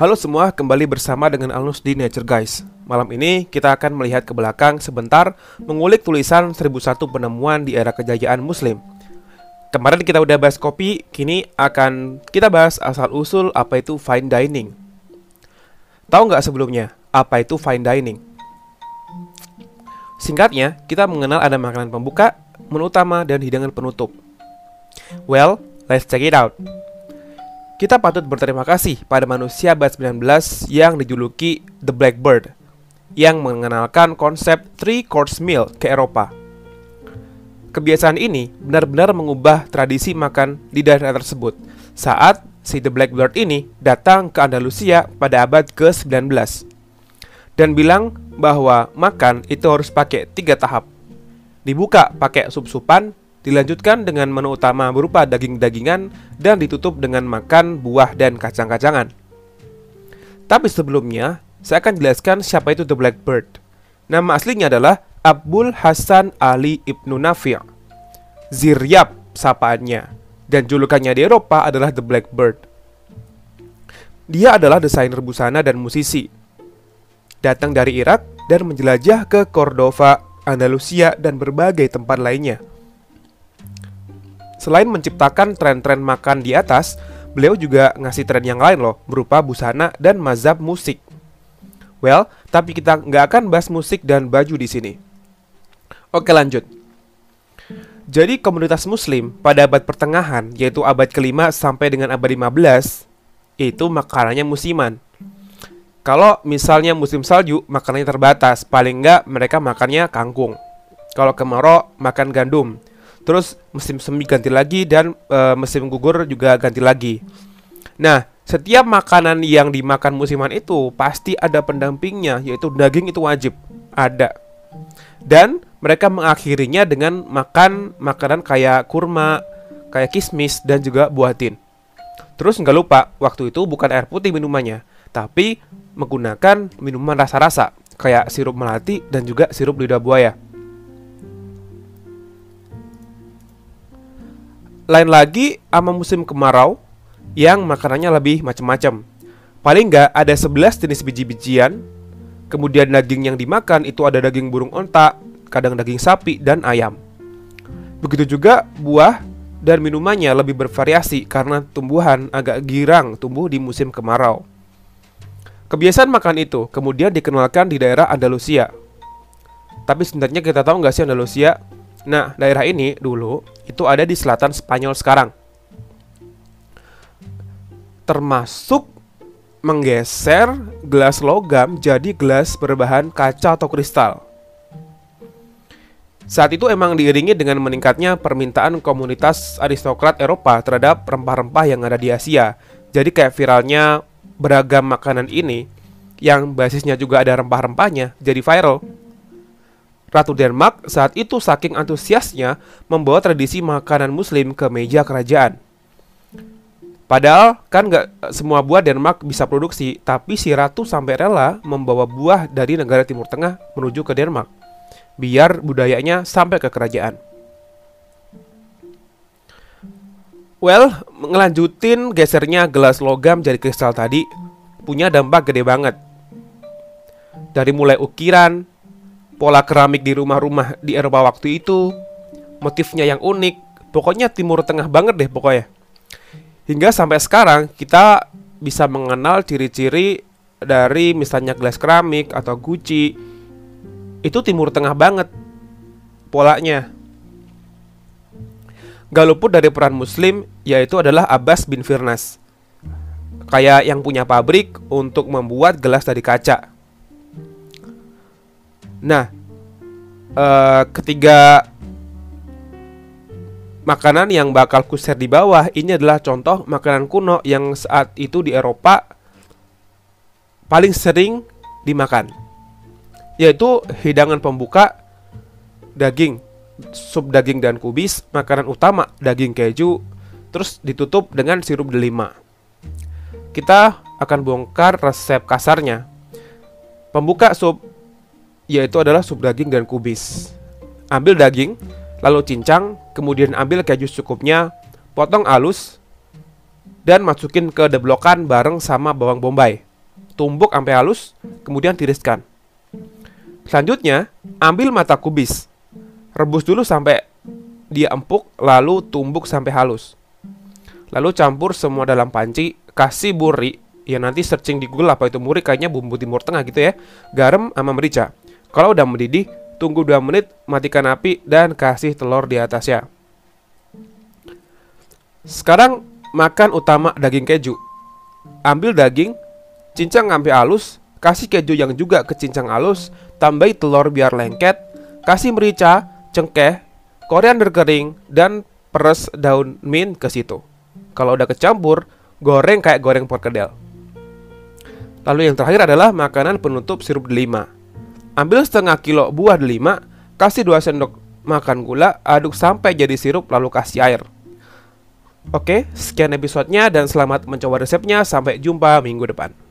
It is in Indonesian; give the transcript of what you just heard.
Halo semua, kembali bersama dengan Alnus di Nature Guys. Malam ini kita akan melihat ke belakang sebentar mengulik tulisan 1001 penemuan di era kejayaan muslim. Kemarin kita udah bahas kopi, kini akan kita bahas asal-usul apa itu fine dining. Tahu nggak sebelumnya, apa itu fine dining? Singkatnya, kita mengenal ada makanan pembuka, menu utama, dan hidangan penutup. Well, let's check it out. Kita patut berterima kasih pada manusia abad 19 yang dijuluki The Blackbird yang mengenalkan konsep three course meal ke Eropa. Kebiasaan ini benar-benar mengubah tradisi makan di daerah tersebut saat si The Blackbird ini datang ke Andalusia pada abad ke-19 dan bilang bahwa makan itu harus pakai tiga tahap. Dibuka pakai sup-supan, dilanjutkan dengan menu utama berupa daging-dagingan dan ditutup dengan makan buah dan kacang-kacangan. Tapi sebelumnya, saya akan jelaskan siapa itu The Blackbird. Nama aslinya adalah Abdul Hasan Ali Ibnu Nafi' Ziryab sapaannya dan julukannya di Eropa adalah The Blackbird. Dia adalah desainer busana dan musisi. Datang dari Irak dan menjelajah ke Cordova, Andalusia, dan berbagai tempat lainnya. Selain menciptakan tren-tren makan di atas, beliau juga ngasih tren yang lain loh, berupa busana dan mazhab musik. Well, tapi kita nggak akan bahas musik dan baju di sini. Oke lanjut. Jadi komunitas muslim pada abad pertengahan, yaitu abad kelima sampai dengan abad 15, itu makanannya musiman. Kalau misalnya musim salju, makanannya terbatas. Paling nggak mereka makannya kangkung. Kalau kemarau, makan gandum. Terus musim semi ganti lagi dan e, musim gugur juga ganti lagi. Nah, setiap makanan yang dimakan musiman itu pasti ada pendampingnya, yaitu daging itu wajib ada. Dan mereka mengakhirinya dengan makan makanan kayak kurma, kayak kismis dan juga buah tin. Terus nggak lupa, waktu itu bukan air putih minumannya, tapi menggunakan minuman rasa-rasa kayak sirup melati dan juga sirup lidah buaya. Lain lagi sama musim kemarau yang makanannya lebih macam-macam. Paling nggak ada 11 jenis biji-bijian. Kemudian daging yang dimakan itu ada daging burung onta, kadang daging sapi dan ayam. Begitu juga buah dan minumannya lebih bervariasi karena tumbuhan agak girang tumbuh di musim kemarau. Kebiasaan makan itu kemudian dikenalkan di daerah Andalusia. Tapi sebenarnya kita tahu nggak sih Andalusia Nah, daerah ini dulu itu ada di selatan Spanyol sekarang. Termasuk menggeser gelas logam jadi gelas berbahan kaca atau kristal. Saat itu emang diiringi dengan meningkatnya permintaan komunitas aristokrat Eropa terhadap rempah-rempah yang ada di Asia. Jadi kayak viralnya beragam makanan ini yang basisnya juga ada rempah-rempahnya jadi viral. Ratu Denmark saat itu saking antusiasnya membawa tradisi makanan muslim ke meja kerajaan. Padahal kan nggak semua buah Denmark bisa produksi, tapi si ratu sampai rela membawa buah dari negara Timur Tengah menuju ke Denmark, biar budayanya sampai ke kerajaan. Well, ngelanjutin gesernya gelas logam jadi kristal tadi punya dampak gede banget. Dari mulai ukiran, pola keramik di rumah-rumah di Eropa waktu itu, motifnya yang unik, pokoknya Timur Tengah banget deh pokoknya. Hingga sampai sekarang kita bisa mengenal ciri-ciri dari misalnya gelas keramik atau guci itu Timur Tengah banget polanya. Gak luput dari peran Muslim yaitu adalah Abbas bin Firnas Kayak yang punya pabrik untuk membuat gelas dari kaca Nah, uh, ketiga makanan yang bakal kuser di bawah ini adalah contoh makanan kuno yang saat itu di Eropa paling sering dimakan, yaitu hidangan pembuka daging, sup daging dan kubis, makanan utama daging keju, terus ditutup dengan sirup delima. Kita akan bongkar resep kasarnya. Pembuka sup yaitu adalah sup daging dan kubis. Ambil daging, lalu cincang, kemudian ambil keju secukupnya, potong halus, dan masukin ke deblokan bareng sama bawang bombay. tumbuk sampai halus, kemudian tiriskan. Selanjutnya, ambil mata kubis. Rebus dulu sampai dia empuk, lalu tumbuk sampai halus. Lalu campur semua dalam panci, kasih buri, ya nanti searching di Google apa itu muri, kayaknya bumbu timur tengah gitu ya. Garam sama merica. Kalau udah mendidih, tunggu 2 menit, matikan api, dan kasih telur di atasnya. Sekarang makan utama daging keju. Ambil daging, cincang sampai halus, kasih keju yang juga kecincang halus, tambahi telur biar lengket, kasih merica, cengkeh, koriander kering, dan peres daun mint ke situ. Kalau udah kecampur, goreng kayak goreng perkedel. Lalu yang terakhir adalah makanan penutup sirup delima. Ambil setengah kilo buah delima, kasih 2 sendok makan gula, aduk sampai jadi sirup lalu kasih air. Oke, sekian episodenya dan selamat mencoba resepnya. Sampai jumpa minggu depan.